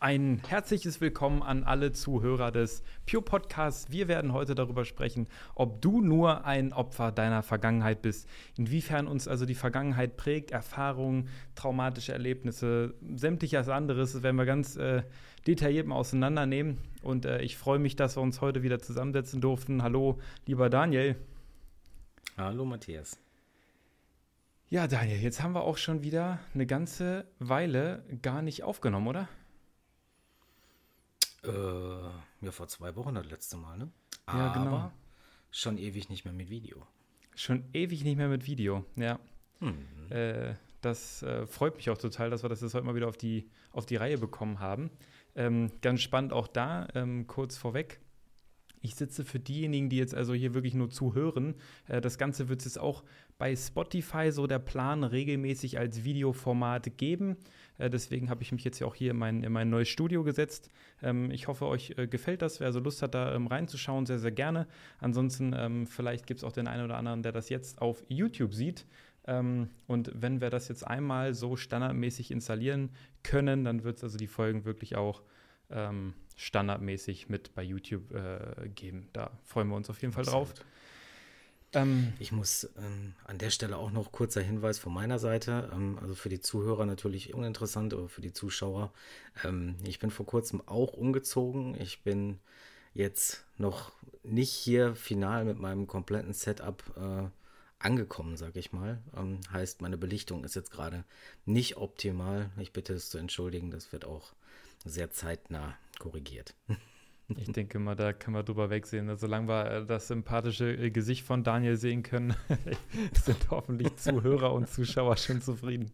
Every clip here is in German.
ein herzliches Willkommen an alle Zuhörer des Pure Podcasts. Wir werden heute darüber sprechen, ob du nur ein Opfer deiner Vergangenheit bist, inwiefern uns also die Vergangenheit prägt, Erfahrungen, traumatische Erlebnisse, sämtliches anderes, das werden wir ganz äh, detailliert mal auseinandernehmen. Und äh, ich freue mich, dass wir uns heute wieder zusammensetzen durften. Hallo, lieber Daniel. Hallo, Matthias. Ja, Daniel, jetzt haben wir auch schon wieder eine ganze Weile gar nicht aufgenommen, oder? Äh, ja, vor zwei Wochen das letzte Mal, ne? Ja, genau. Aber schon ewig nicht mehr mit Video. Schon ewig nicht mehr mit Video, ja. Hm. Äh, das äh, freut mich auch total, dass wir das jetzt heute mal wieder auf die, auf die Reihe bekommen haben. Ähm, ganz spannend auch da, ähm, kurz vorweg. Ich sitze für diejenigen, die jetzt also hier wirklich nur zuhören. Äh, das Ganze wird es jetzt auch bei Spotify so der Plan regelmäßig als Videoformat geben. Äh, deswegen habe ich mich jetzt ja auch hier in mein, in mein neues Studio gesetzt. Ähm, ich hoffe, euch äh, gefällt das. Wer also Lust hat, da ähm, reinzuschauen, sehr, sehr gerne. Ansonsten, ähm, vielleicht gibt es auch den einen oder anderen, der das jetzt auf YouTube sieht. Ähm, und wenn wir das jetzt einmal so standardmäßig installieren können, dann wird es also die Folgen wirklich auch ähm, standardmäßig mit bei YouTube äh, geben. Da freuen wir uns auf jeden Fall drauf. Ähm, ich muss ähm, an der Stelle auch noch kurzer Hinweis von meiner Seite, ähm, also für die Zuhörer natürlich uninteressant, aber für die Zuschauer. Ähm, ich bin vor kurzem auch umgezogen. Ich bin jetzt noch nicht hier final mit meinem kompletten Setup äh, angekommen, sag ich mal. Ähm, heißt, meine Belichtung ist jetzt gerade nicht optimal. Ich bitte es zu entschuldigen, das wird auch sehr zeitnah korrigiert. Ich denke mal, da kann man drüber wegsehen. Also, solange wir äh, das sympathische äh, Gesicht von Daniel sehen können, sind hoffentlich Zuhörer und Zuschauer schon zufrieden.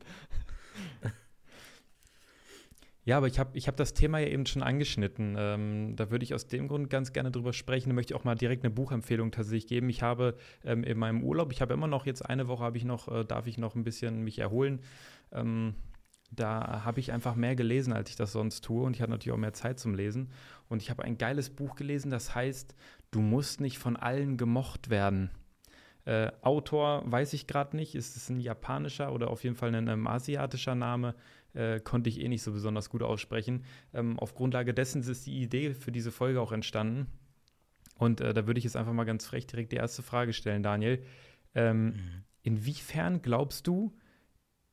Ja, aber ich habe ich hab das Thema ja eben schon angeschnitten. Ähm, da würde ich aus dem Grund ganz gerne drüber sprechen. Da möchte ich auch mal direkt eine Buchempfehlung tatsächlich geben. Ich habe ähm, in meinem Urlaub, ich habe immer noch jetzt eine Woche, habe ich noch, äh, darf ich noch ein bisschen mich erholen. Ähm, da habe ich einfach mehr gelesen, als ich das sonst tue. Und ich hatte natürlich auch mehr Zeit zum Lesen. Und ich habe ein geiles Buch gelesen, das heißt, du musst nicht von allen gemocht werden. Äh, Autor weiß ich gerade nicht, ist es ein japanischer oder auf jeden Fall ein, ein asiatischer Name, äh, konnte ich eh nicht so besonders gut aussprechen. Ähm, auf Grundlage dessen ist die Idee für diese Folge auch entstanden. Und äh, da würde ich jetzt einfach mal ganz frech direkt die erste Frage stellen, Daniel. Ähm, mhm. Inwiefern glaubst du,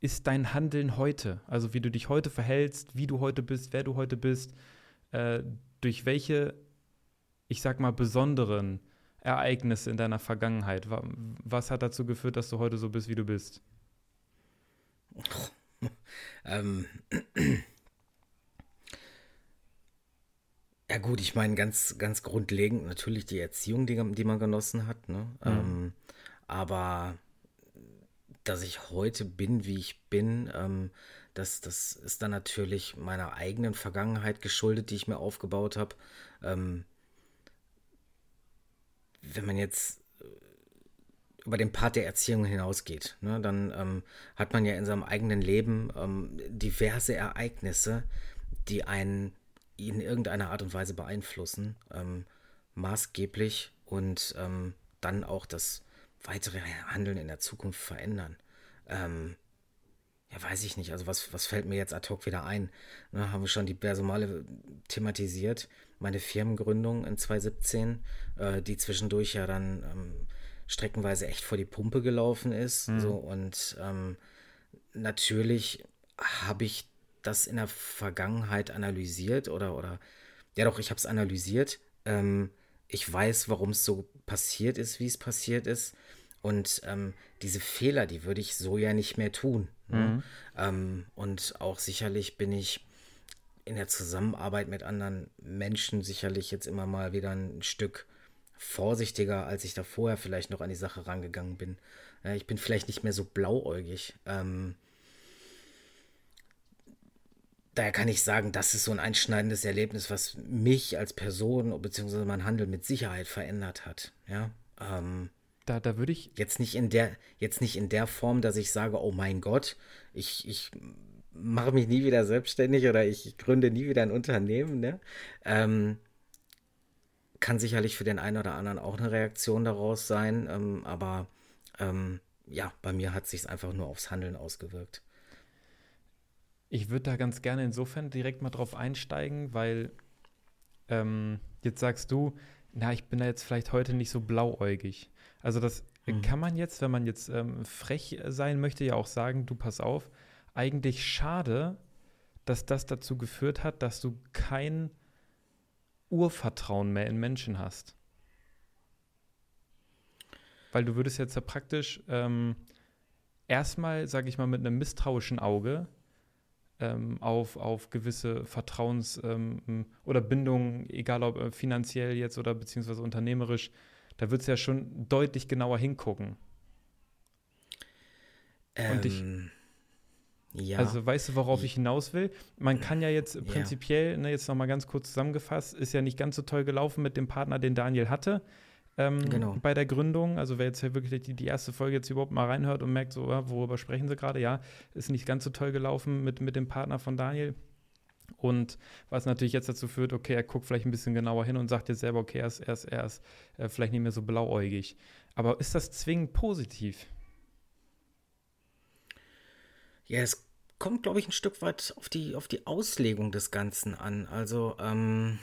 ist dein Handeln heute? Also wie du dich heute verhältst, wie du heute bist, wer du heute bist, äh, durch welche, ich sag mal, besonderen Ereignisse in deiner Vergangenheit, was hat dazu geführt, dass du heute so bist, wie du bist? ähm. Ja gut, ich meine ganz, ganz grundlegend natürlich die Erziehung, die, die man genossen hat. Ne? Mhm. Ähm, aber dass ich heute bin, wie ich bin, ähm, das, das ist dann natürlich meiner eigenen Vergangenheit geschuldet, die ich mir aufgebaut habe. Ähm, wenn man jetzt äh, über den Part der Erziehung hinausgeht, ne, dann ähm, hat man ja in seinem eigenen Leben ähm, diverse Ereignisse, die einen in irgendeiner Art und Weise beeinflussen, ähm, maßgeblich und ähm, dann auch das weitere Handeln in der Zukunft verändern. Ähm, ja, weiß ich nicht. Also was, was fällt mir jetzt ad hoc wieder ein? Ne, haben wir schon die Personale thematisiert. Meine Firmengründung in 2017, äh, die zwischendurch ja dann ähm, streckenweise echt vor die Pumpe gelaufen ist. Mhm. So, und ähm, natürlich habe ich das in der Vergangenheit analysiert oder, oder ja doch, ich habe es analysiert. Ähm, ich weiß, warum es so passiert ist, wie es passiert ist. Und ähm, diese Fehler, die würde ich so ja nicht mehr tun. Ne? Mhm. Ähm, und auch sicherlich bin ich in der Zusammenarbeit mit anderen Menschen sicherlich jetzt immer mal wieder ein Stück vorsichtiger, als ich da vorher vielleicht noch an die Sache rangegangen bin. Ja, ich bin vielleicht nicht mehr so blauäugig. Ähm, daher kann ich sagen, das ist so ein einschneidendes Erlebnis, was mich als Person bzw. mein Handeln mit Sicherheit verändert hat. Ja. Ähm, da, da würde ich. Jetzt nicht in der, jetzt nicht in der Form, dass ich sage, oh mein Gott, ich, ich mache mich nie wieder selbstständig oder ich gründe nie wieder ein Unternehmen, ne? Ähm, kann sicherlich für den einen oder anderen auch eine Reaktion daraus sein, ähm, aber ähm, ja, bei mir hat sich einfach nur aufs Handeln ausgewirkt. Ich würde da ganz gerne insofern direkt mal drauf einsteigen, weil ähm, jetzt sagst du, na, ich bin da jetzt vielleicht heute nicht so blauäugig. Also das mhm. kann man jetzt, wenn man jetzt ähm, frech sein möchte, ja auch sagen, du pass auf, eigentlich schade, dass das dazu geführt hat, dass du kein Urvertrauen mehr in Menschen hast. Weil du würdest jetzt ja praktisch ähm, erstmal, sage ich mal, mit einem misstrauischen Auge ähm, auf, auf gewisse Vertrauens- ähm, oder Bindungen, egal ob äh, finanziell jetzt oder beziehungsweise unternehmerisch, da würdest du ja schon deutlich genauer hingucken. Und ich, ähm, ja. Also weißt du, worauf ich hinaus will? Man kann ja jetzt prinzipiell, ja. ne, jetzt nochmal ganz kurz zusammengefasst, ist ja nicht ganz so toll gelaufen mit dem Partner, den Daniel hatte. Ähm, genau. bei der Gründung. Also wer jetzt ja wirklich die, die, erste Folge jetzt überhaupt mal reinhört und merkt, so, worüber sprechen sie gerade, ja, ist nicht ganz so toll gelaufen mit, mit dem Partner von Daniel. Und was natürlich jetzt dazu führt, okay, er guckt vielleicht ein bisschen genauer hin und sagt jetzt selber, okay, er ist, er ist, er ist äh, vielleicht nicht mehr so blauäugig. Aber ist das zwingend positiv? Ja, es kommt, glaube ich, ein Stück weit auf die, auf die Auslegung des Ganzen an. Also, ähm,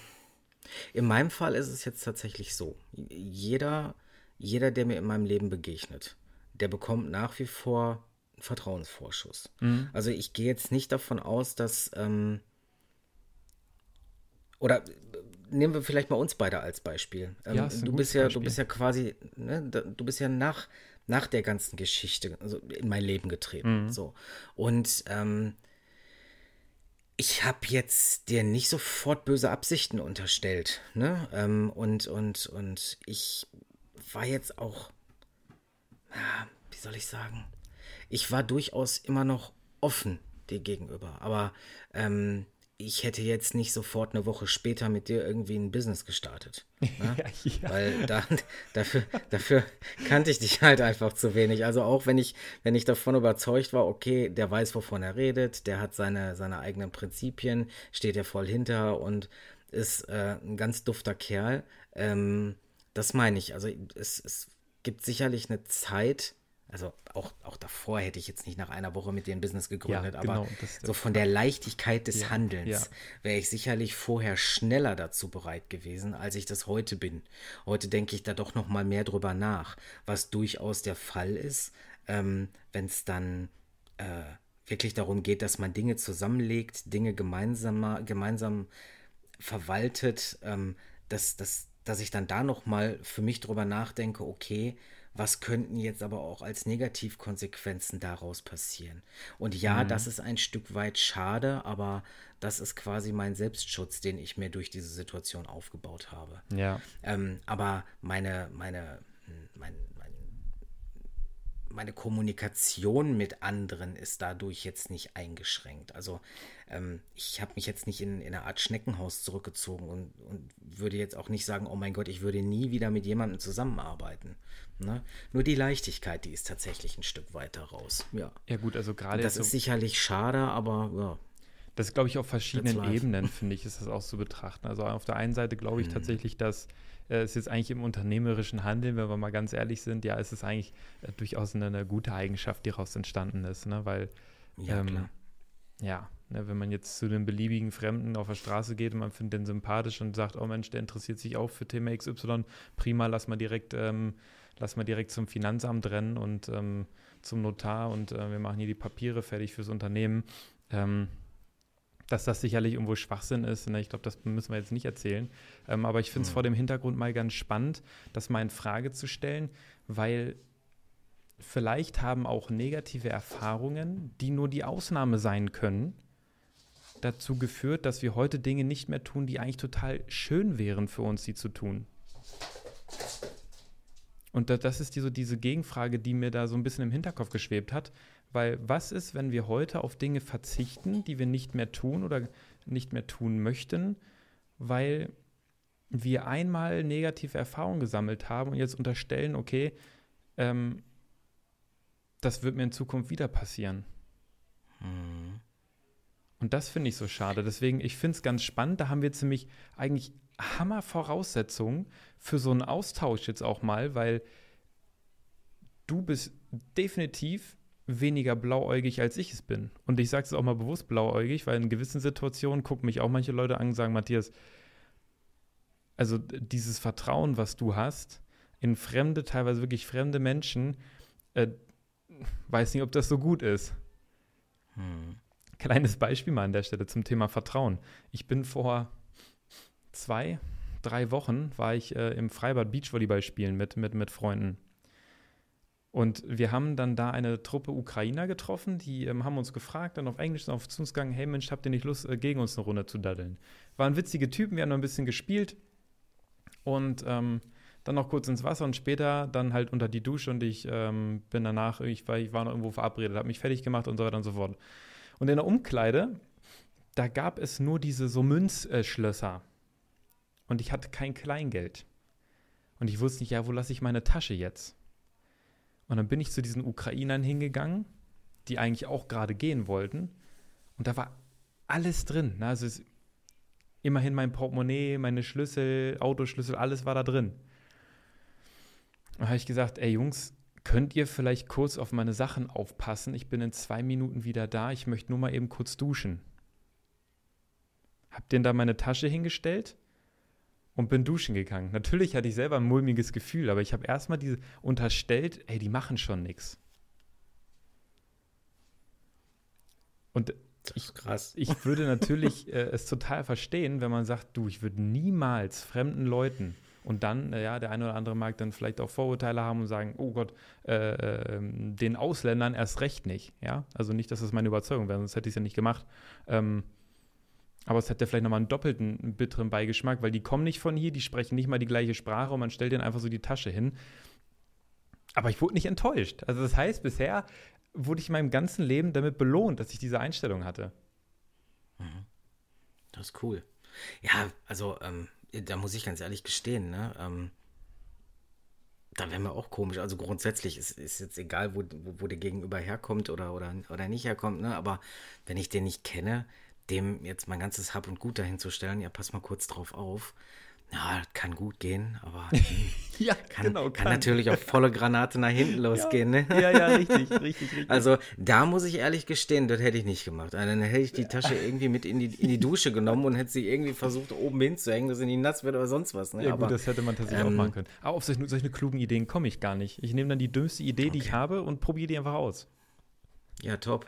in meinem Fall ist es jetzt tatsächlich so. Jeder, jeder, der mir in meinem Leben begegnet, der bekommt nach wie vor einen Vertrauensvorschuss. Mhm. Also ich gehe jetzt nicht davon aus, dass ähm, oder nehmen wir vielleicht mal uns beide als Beispiel. Ähm, ja, du bist ja, Beispiel. du bist ja quasi, ne, du bist ja nach nach der ganzen Geschichte also in mein Leben getreten. Mhm. So. Und ähm, ich habe jetzt dir nicht sofort böse Absichten unterstellt. Ne? Ähm, und, und, und ich war jetzt auch, ja, wie soll ich sagen, ich war durchaus immer noch offen dir gegenüber. Aber ähm, ich hätte jetzt nicht sofort eine Woche später mit dir irgendwie ein Business gestartet. Ne? ja, ja. Weil da, dafür, dafür kannte ich dich halt einfach zu wenig. Also auch wenn ich, wenn ich davon überzeugt war, okay, der weiß, wovon er redet, der hat seine, seine eigenen Prinzipien, steht er voll hinter und ist äh, ein ganz dufter Kerl. Ähm, das meine ich. Also es, es gibt sicherlich eine Zeit, also auch, auch davor hätte ich jetzt nicht nach einer Woche mit dir ein Business gegründet, ja, genau, aber so von der Leichtigkeit des ja, Handelns ja. wäre ich sicherlich vorher schneller dazu bereit gewesen, als ich das heute bin. Heute denke ich da doch noch mal mehr drüber nach, was durchaus der Fall ist, ähm, wenn es dann äh, wirklich darum geht, dass man Dinge zusammenlegt, Dinge gemeinsam, gemeinsam verwaltet, ähm, dass, dass, dass ich dann da noch mal für mich drüber nachdenke, okay, was könnten jetzt aber auch als Negativkonsequenzen daraus passieren. Und ja, mhm. das ist ein Stück weit schade, aber das ist quasi mein Selbstschutz, den ich mir durch diese Situation aufgebaut habe. Ja. Ähm, aber meine, meine, hm, mein, meine Kommunikation mit anderen ist dadurch jetzt nicht eingeschränkt. Also ähm, ich habe mich jetzt nicht in, in eine Art Schneckenhaus zurückgezogen und, und würde jetzt auch nicht sagen, oh mein Gott, ich würde nie wieder mit jemandem zusammenarbeiten. Ne? Nur die Leichtigkeit, die ist tatsächlich ein Stück weiter raus. Ja, ja gut, also gerade. Das ist sicherlich schade, aber ja. Das glaube ich auf verschiedenen Ebenen, finde ich, ist das auch zu betrachten. Also auf der einen Seite glaube ich mhm. tatsächlich, dass äh, es jetzt eigentlich im unternehmerischen Handeln, wenn wir mal ganz ehrlich sind, ja, es ist eigentlich äh, durchaus eine, eine, gute Eigenschaft, die daraus entstanden ist, ne? Weil ja, ähm, ja ne, wenn man jetzt zu einem beliebigen Fremden auf der Straße geht und man findet den sympathisch und sagt, oh Mensch, der interessiert sich auch für Thema XY, prima, lass mal direkt ähm, lass mal direkt zum Finanzamt rennen und ähm, zum Notar und äh, wir machen hier die Papiere fertig fürs Unternehmen. Ähm, dass das sicherlich irgendwo Schwachsinn ist, ne? ich glaube, das müssen wir jetzt nicht erzählen. Ähm, aber ich finde es mhm. vor dem Hintergrund mal ganz spannend, das mal in Frage zu stellen, weil vielleicht haben auch negative Erfahrungen, die nur die Ausnahme sein können, dazu geführt, dass wir heute Dinge nicht mehr tun, die eigentlich total schön wären für uns, sie zu tun. Und das ist die, so diese Gegenfrage, die mir da so ein bisschen im Hinterkopf geschwebt hat. Weil was ist, wenn wir heute auf Dinge verzichten, die wir nicht mehr tun oder nicht mehr tun möchten, weil wir einmal negative Erfahrungen gesammelt haben und jetzt unterstellen, okay, ähm, das wird mir in Zukunft wieder passieren. Mhm. Und das finde ich so schade. Deswegen, ich finde es ganz spannend. Da haben wir jetzt nämlich eigentlich Hammer-Voraussetzungen für so einen Austausch jetzt auch mal, weil du bist definitiv weniger blauäugig, als ich es bin. Und ich sage es auch mal bewusst blauäugig, weil in gewissen Situationen gucken mich auch manche Leute an und sagen, Matthias, also dieses Vertrauen, was du hast, in fremde, teilweise wirklich fremde Menschen, äh, weiß nicht, ob das so gut ist. Hm. Kleines Beispiel mal an der Stelle zum Thema Vertrauen. Ich bin vor zwei, drei Wochen war ich äh, im Freibad Beachvolleyball spielen mit, mit, mit Freunden. Und wir haben dann da eine Truppe Ukrainer getroffen, die ähm, haben uns gefragt, dann auf Englisch auf zu uns gegangen, hey Mensch, habt ihr nicht Lust, äh, gegen uns eine Runde zu daddeln? Waren witzige Typen, wir haben noch ein bisschen gespielt und ähm, dann noch kurz ins Wasser und später dann halt unter die Dusche und ich ähm, bin danach, ich war, ich war noch irgendwo verabredet, habe mich fertig gemacht und so weiter und so fort. Und in der Umkleide, da gab es nur diese so Münzschlösser und ich hatte kein Kleingeld. Und ich wusste nicht, ja, wo lasse ich meine Tasche jetzt? Und dann bin ich zu diesen Ukrainern hingegangen, die eigentlich auch gerade gehen wollten. Und da war alles drin. Ne? Also es, immerhin mein Portemonnaie, meine Schlüssel, Autoschlüssel, alles war da drin. Da habe ich gesagt, ey Jungs, könnt ihr vielleicht kurz auf meine Sachen aufpassen? Ich bin in zwei Minuten wieder da. Ich möchte nur mal eben kurz duschen. Hab denen da meine Tasche hingestellt und bin duschen gegangen. Natürlich hatte ich selber ein mulmiges Gefühl, aber ich habe erstmal diese unterstellt, ey, die machen schon nichts. Und ich, krass. ich würde natürlich äh, es total verstehen, wenn man sagt, du, ich würde niemals fremden Leuten und dann, äh, ja, der eine oder andere mag dann vielleicht auch Vorurteile haben und sagen, oh Gott, äh, ähm, den Ausländern erst recht nicht, ja. Also nicht, dass das meine Überzeugung wäre, sonst hätte ich es ja nicht gemacht. Ähm, aber es hat ja vielleicht nochmal einen doppelten bitteren Beigeschmack, weil die kommen nicht von hier, die sprechen nicht mal die gleiche Sprache und man stellt denen einfach so die Tasche hin. Aber ich wurde nicht enttäuscht. Also das heißt, bisher wurde ich in meinem ganzen Leben damit belohnt, dass ich diese Einstellung hatte. Mhm. Das ist cool. Ja, also ähm, da muss ich ganz ehrlich gestehen, ne? Ähm, da wäre mir auch komisch. Also grundsätzlich ist, ist jetzt egal, wo, wo, wo der Gegenüber herkommt oder, oder, oder nicht herkommt, ne? Aber wenn ich den nicht kenne, dem jetzt mein ganzes Hab und Gut dahin zu stellen, ja, pass mal kurz drauf auf. Ja, kann gut gehen, aber ja, kann, genau, kann. kann, natürlich auch volle Granate nach hinten losgehen. Ja, ne? ja, ja, richtig, richtig, richtig. Also da muss ich ehrlich gestehen, das hätte ich nicht gemacht. Also, dann hätte ich die Tasche irgendwie mit in die, in die Dusche genommen und hätte sie irgendwie versucht, oben hinzuhängen, dass sie nicht nass wird oder sonst was. Ne? Ja, aber, gut, das hätte man tatsächlich ähm, auch machen können. Aber auf solche, solche klugen Ideen komme ich gar nicht. Ich nehme dann die dümmste Idee, okay. die ich habe und probiere die einfach aus. Ja, top.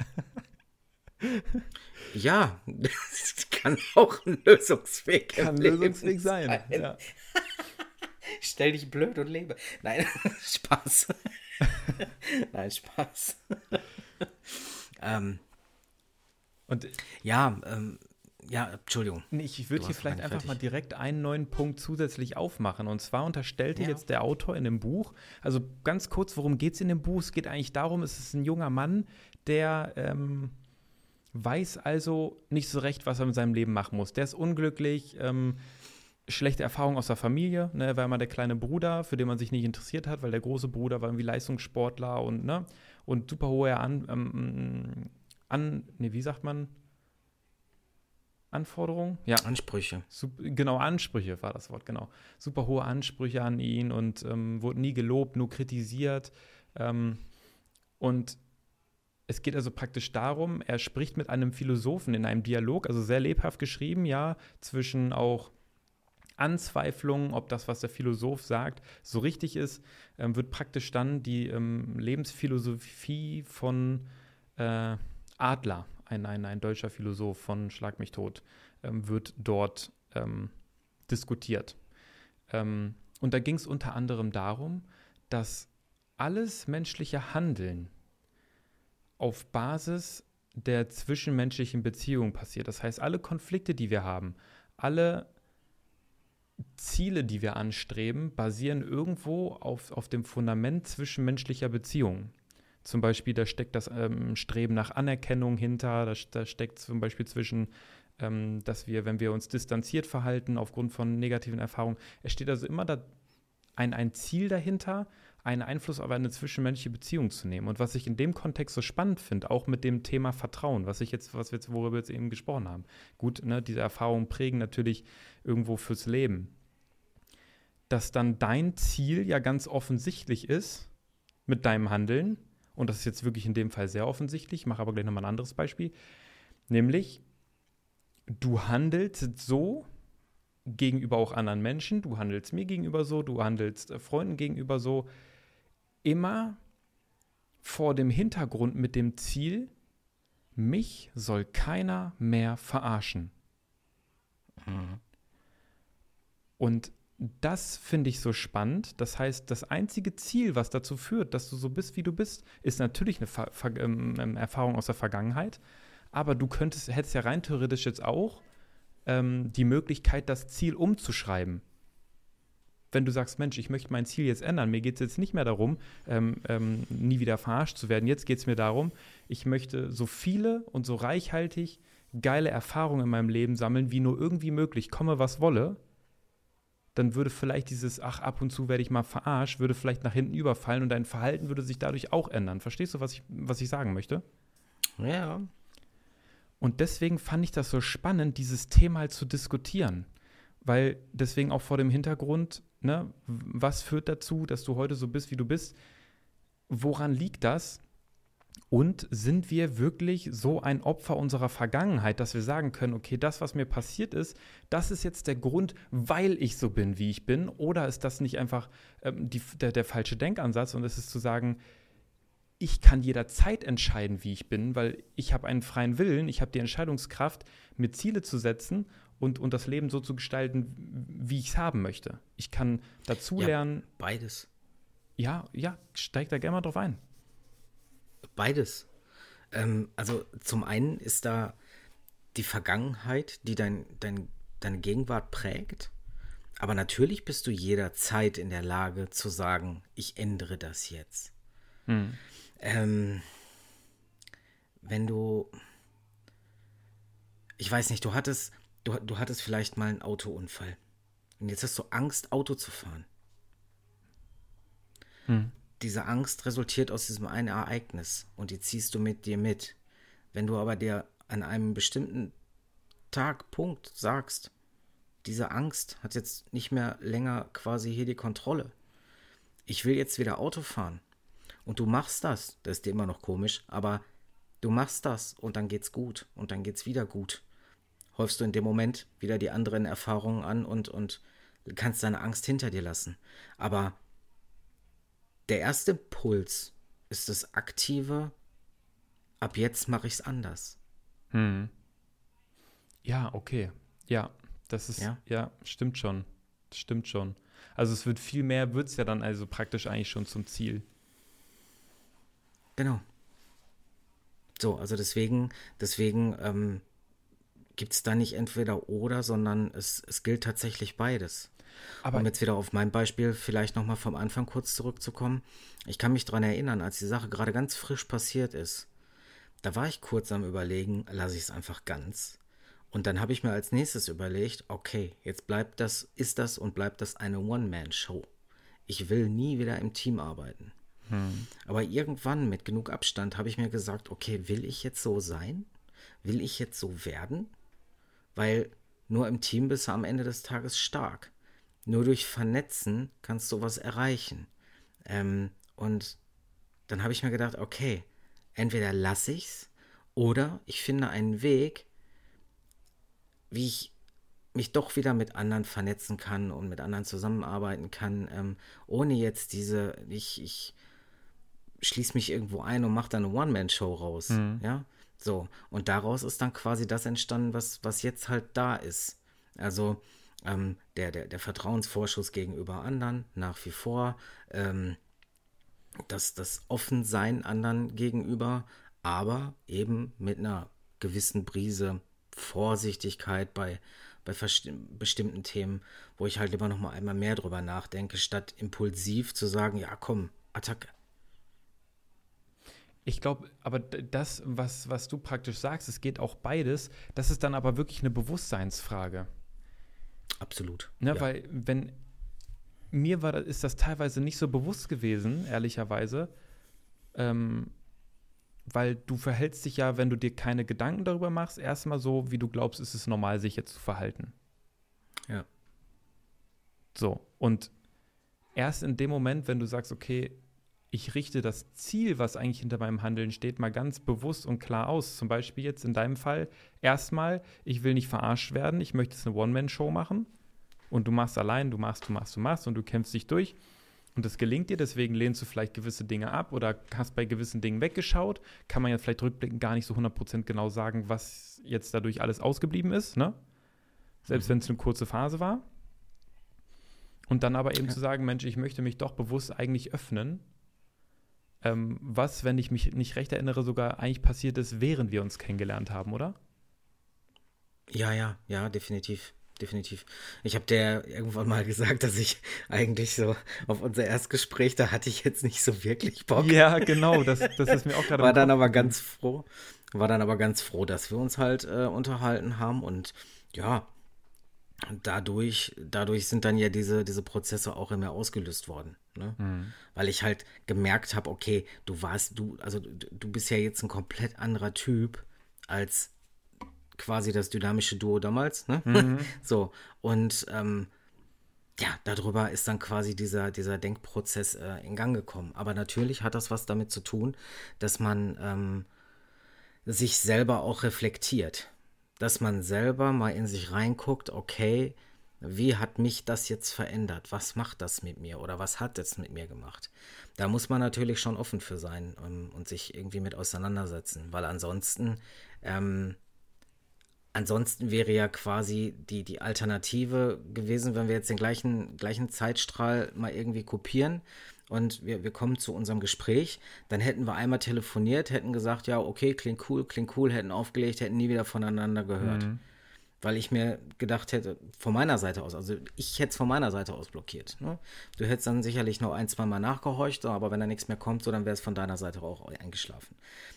Ja, das kann auch ein Lösungsweg Kann Lösungsweg sein. sein. Ja. Stell dich blöd und lebe. Nein, Spaß. Nein, Spaß. ähm, und ja, ähm, ja, Entschuldigung. Ich würde hier vielleicht einfach fertig. mal direkt einen neuen Punkt zusätzlich aufmachen. Und zwar unterstellte ja. jetzt der Autor in dem Buch, also ganz kurz, worum geht es in dem Buch? Es geht eigentlich darum, es ist ein junger Mann, der ähm, weiß also nicht so recht, was er mit seinem Leben machen muss. Der ist unglücklich, ähm, schlechte Erfahrungen aus der Familie, ne, war immer der kleine Bruder, für den man sich nicht interessiert hat, weil der große Bruder war irgendwie Leistungssportler und, ne, und super hohe an, ähm, an ne, wie sagt man? Anforderungen? Ja. Ansprüche. Sup genau, Ansprüche war das Wort, genau. Super hohe Ansprüche an ihn und ähm, wurde nie gelobt, nur kritisiert. Ähm, und es geht also praktisch darum, er spricht mit einem Philosophen in einem Dialog, also sehr lebhaft geschrieben, ja, zwischen auch Anzweiflungen, ob das, was der Philosoph sagt, so richtig ist, ähm, wird praktisch dann die ähm, Lebensphilosophie von äh, Adler, ein, ein, ein deutscher Philosoph von Schlag mich tot, ähm, wird dort ähm, diskutiert. Ähm, und da ging es unter anderem darum, dass alles menschliche Handeln auf Basis der zwischenmenschlichen Beziehung passiert. Das heißt, alle Konflikte, die wir haben, alle Ziele, die wir anstreben, basieren irgendwo auf, auf dem Fundament zwischenmenschlicher Beziehungen. Zum Beispiel, da steckt das ähm, Streben nach Anerkennung hinter, da, da steckt zum Beispiel zwischen, ähm, dass wir, wenn wir uns distanziert verhalten aufgrund von negativen Erfahrungen, es steht also immer da ein, ein Ziel dahinter einen Einfluss auf eine zwischenmenschliche Beziehung zu nehmen. Und was ich in dem Kontext so spannend finde, auch mit dem Thema Vertrauen, was ich jetzt, was wir jetzt, worüber wir jetzt eben gesprochen haben. Gut, ne, diese Erfahrungen prägen natürlich irgendwo fürs Leben. Dass dann dein Ziel ja ganz offensichtlich ist mit deinem Handeln und das ist jetzt wirklich in dem Fall sehr offensichtlich, ich mache aber gleich nochmal ein anderes Beispiel, nämlich du handelst so gegenüber auch anderen Menschen, du handelst mir gegenüber so, du handelst äh, Freunden gegenüber so, immer vor dem Hintergrund mit dem Ziel, mich soll keiner mehr verarschen. Mhm. Und das finde ich so spannend. Das heißt, das einzige Ziel, was dazu führt, dass du so bist, wie du bist, ist natürlich eine Ver Ver ähm, ähm, Erfahrung aus der Vergangenheit. Aber du könntest, hättest ja rein theoretisch jetzt auch ähm, die Möglichkeit, das Ziel umzuschreiben. Wenn du sagst, Mensch, ich möchte mein Ziel jetzt ändern, mir geht es jetzt nicht mehr darum, ähm, ähm, nie wieder verarscht zu werden. Jetzt geht es mir darum, ich möchte so viele und so reichhaltig geile Erfahrungen in meinem Leben sammeln, wie nur irgendwie möglich, komme was wolle dann würde vielleicht dieses, ach, ab und zu werde ich mal verarscht, würde vielleicht nach hinten überfallen und dein Verhalten würde sich dadurch auch ändern. Verstehst du, was ich, was ich sagen möchte? Ja. Und deswegen fand ich das so spannend, dieses Thema halt zu diskutieren. Weil deswegen auch vor dem Hintergrund, ne, was führt dazu, dass du heute so bist, wie du bist? Woran liegt das? Und sind wir wirklich so ein Opfer unserer Vergangenheit, dass wir sagen können, okay, das, was mir passiert ist, das ist jetzt der Grund, weil ich so bin, wie ich bin? Oder ist das nicht einfach ähm, die, der, der falsche Denkansatz und es ist zu sagen, ich kann jederzeit entscheiden, wie ich bin, weil ich habe einen freien Willen, ich habe die Entscheidungskraft, mir Ziele zu setzen und, und das Leben so zu gestalten, wie ich es haben möchte. Ich kann dazulernen. Ja, beides. Ja, ja, steig da gerne mal drauf ein. Beides. Ähm, also zum einen ist da die Vergangenheit, die dein, dein, deine Gegenwart prägt. Aber natürlich bist du jederzeit in der Lage zu sagen, ich ändere das jetzt. Hm. Ähm, wenn du, ich weiß nicht, du hattest, du, du hattest vielleicht mal einen Autounfall. Und jetzt hast du Angst, Auto zu fahren. Hm diese Angst resultiert aus diesem einen Ereignis und die ziehst du mit dir mit. Wenn du aber dir an einem bestimmten Tag, Punkt sagst, diese Angst hat jetzt nicht mehr länger quasi hier die Kontrolle. Ich will jetzt wieder Auto fahren. Und du machst das. Das ist dir immer noch komisch, aber du machst das und dann geht's gut und dann geht's wieder gut. Häufst du in dem Moment wieder die anderen Erfahrungen an und, und kannst deine Angst hinter dir lassen. Aber der erste Impuls ist das aktive, ab jetzt mache ich es anders. Hm. Ja, okay. Ja, das ist, ja, ja stimmt schon. Stimmt schon. Also es wird viel mehr, wird es ja dann also praktisch eigentlich schon zum Ziel. Genau. So, also deswegen, deswegen ähm, gibt es da nicht entweder oder, sondern es, es gilt tatsächlich beides. Aber um jetzt wieder auf mein Beispiel vielleicht nochmal vom Anfang kurz zurückzukommen. Ich kann mich daran erinnern, als die Sache gerade ganz frisch passiert ist. Da war ich kurz am Überlegen, lasse ich es einfach ganz. Und dann habe ich mir als nächstes überlegt, okay, jetzt bleibt das, ist das und bleibt das eine One-Man-Show. Ich will nie wieder im Team arbeiten. Hm. Aber irgendwann mit genug Abstand habe ich mir gesagt, okay, will ich jetzt so sein? Will ich jetzt so werden? Weil nur im Team bist du am Ende des Tages stark. Nur durch Vernetzen kannst du was erreichen. Ähm, und dann habe ich mir gedacht, okay, entweder lasse ich's oder ich finde einen Weg, wie ich mich doch wieder mit anderen vernetzen kann und mit anderen zusammenarbeiten kann, ähm, ohne jetzt diese, ich, ich schließe mich irgendwo ein und mache dann eine One-Man-Show raus. Mhm. Ja, so. Und daraus ist dann quasi das entstanden, was, was jetzt halt da ist. Also, ähm, der, der, der Vertrauensvorschuss gegenüber anderen nach wie vor, ähm, das, das Offensein anderen gegenüber, aber eben mit einer gewissen Brise Vorsichtigkeit bei, bei bestimmten Themen, wo ich halt immer noch mal einmal mehr drüber nachdenke, statt impulsiv zu sagen, ja komm, Attacke. Ich glaube, aber das, was, was du praktisch sagst, es geht auch beides, das ist dann aber wirklich eine Bewusstseinsfrage. Absolut. Ne, ja. Weil, wenn mir war, ist das teilweise nicht so bewusst gewesen, ehrlicherweise. Ähm, weil du verhältst dich ja, wenn du dir keine Gedanken darüber machst, erstmal so, wie du glaubst, ist es normal, sich jetzt zu verhalten. Ja. So. Und erst in dem Moment, wenn du sagst, okay, ich richte das Ziel, was eigentlich hinter meinem Handeln steht, mal ganz bewusst und klar aus. Zum Beispiel jetzt in deinem Fall erstmal, ich will nicht verarscht werden, ich möchte jetzt eine One-Man-Show machen und du machst allein, du machst, du machst, du machst und du kämpfst dich durch und das gelingt dir, deswegen lehnst du vielleicht gewisse Dinge ab oder hast bei gewissen Dingen weggeschaut. Kann man ja vielleicht rückblickend gar nicht so 100% genau sagen, was jetzt dadurch alles ausgeblieben ist, ne? Selbst mhm. wenn es eine kurze Phase war. Und dann aber eben ja. zu sagen, Mensch, ich möchte mich doch bewusst eigentlich öffnen ähm, was, wenn ich mich nicht recht erinnere, sogar eigentlich passiert ist, während wir uns kennengelernt haben, oder? Ja, ja, ja, definitiv. Definitiv. Ich habe dir irgendwann mal gesagt, dass ich eigentlich so auf unser Erstgespräch, da hatte ich jetzt nicht so wirklich Bock. Ja, genau, das, das ist mir auch gerade. War dann aber ganz froh, war dann aber ganz froh, dass wir uns halt äh, unterhalten haben und ja, dadurch, dadurch sind dann ja diese, diese Prozesse auch immer ausgelöst worden. Ne? Mhm. Weil ich halt gemerkt habe, okay, du warst, du, also du, du bist ja jetzt ein komplett anderer Typ als quasi das dynamische Duo damals. Ne? Mhm. so, und ähm, ja, darüber ist dann quasi dieser, dieser Denkprozess äh, in Gang gekommen. Aber natürlich hat das was damit zu tun, dass man ähm, sich selber auch reflektiert dass man selber mal in sich reinguckt, okay, wie hat mich das jetzt verändert? Was macht das mit mir oder was hat es mit mir gemacht? Da muss man natürlich schon offen für sein um, ähm, und sich irgendwie mit auseinandersetzen, weil ansonsten, ähm, ansonsten wäre ja quasi die, die Alternative gewesen, wenn wir jetzt den gleichen, gleichen Zeitstrahl mal irgendwie kopieren, und wir, wir kommen zu unserem Gespräch, dann hätten wir einmal telefoniert, hätten gesagt, ja, okay, klingt cool, klingt cool, hätten aufgelegt, hätten nie wieder voneinander gehört. Mhm. Weil ich mir gedacht hätte, von meiner Seite aus, also ich hätte es von meiner Seite aus blockiert. Ne? Du hättest dann sicherlich noch ein, zwei Mal nachgehorcht, aber wenn da nichts mehr kommt, so dann wäre es von deiner Seite auch eingeschlafen.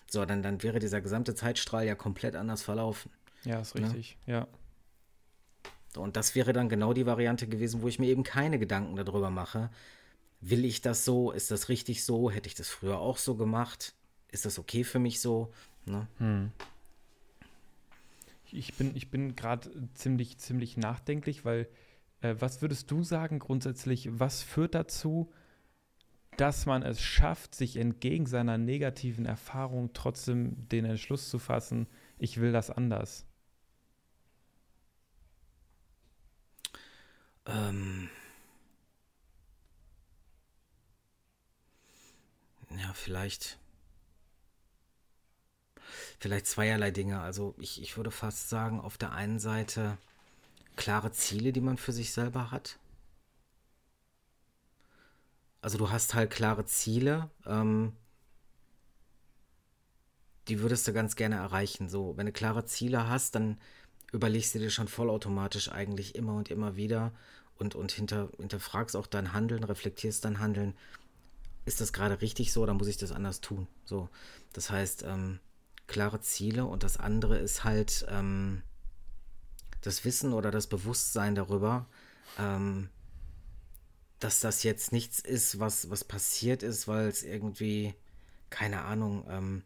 So, dann, dann wäre dieser gesamte Zeitstrahl ja komplett anders verlaufen. Ja, ist ne? richtig, ne? ja. Und das wäre dann genau die Variante gewesen, wo ich mir eben keine Gedanken darüber mache, will ich das so? Ist das richtig so? Hätte ich das früher auch so gemacht? Ist das okay für mich so? Ne? Hm. Ich bin, ich bin gerade ziemlich, ziemlich nachdenklich, weil äh, was würdest du sagen grundsätzlich, was führt dazu, dass man es schafft, sich entgegen seiner negativen Erfahrung trotzdem den Entschluss zu fassen, ich will das anders? Ähm. Ja, vielleicht, vielleicht zweierlei Dinge. Also ich, ich würde fast sagen, auf der einen Seite klare Ziele, die man für sich selber hat. Also du hast halt klare Ziele, ähm, die würdest du ganz gerne erreichen. So, wenn du klare Ziele hast, dann überlegst du dir schon vollautomatisch eigentlich immer und immer wieder und, und hinter, hinterfragst auch dein Handeln, reflektierst dein Handeln ist das gerade richtig so oder muss ich das anders tun? So, das heißt, ähm, klare Ziele und das andere ist halt ähm, das Wissen oder das Bewusstsein darüber, ähm, dass das jetzt nichts ist, was, was passiert ist, weil es irgendwie, keine Ahnung, ähm,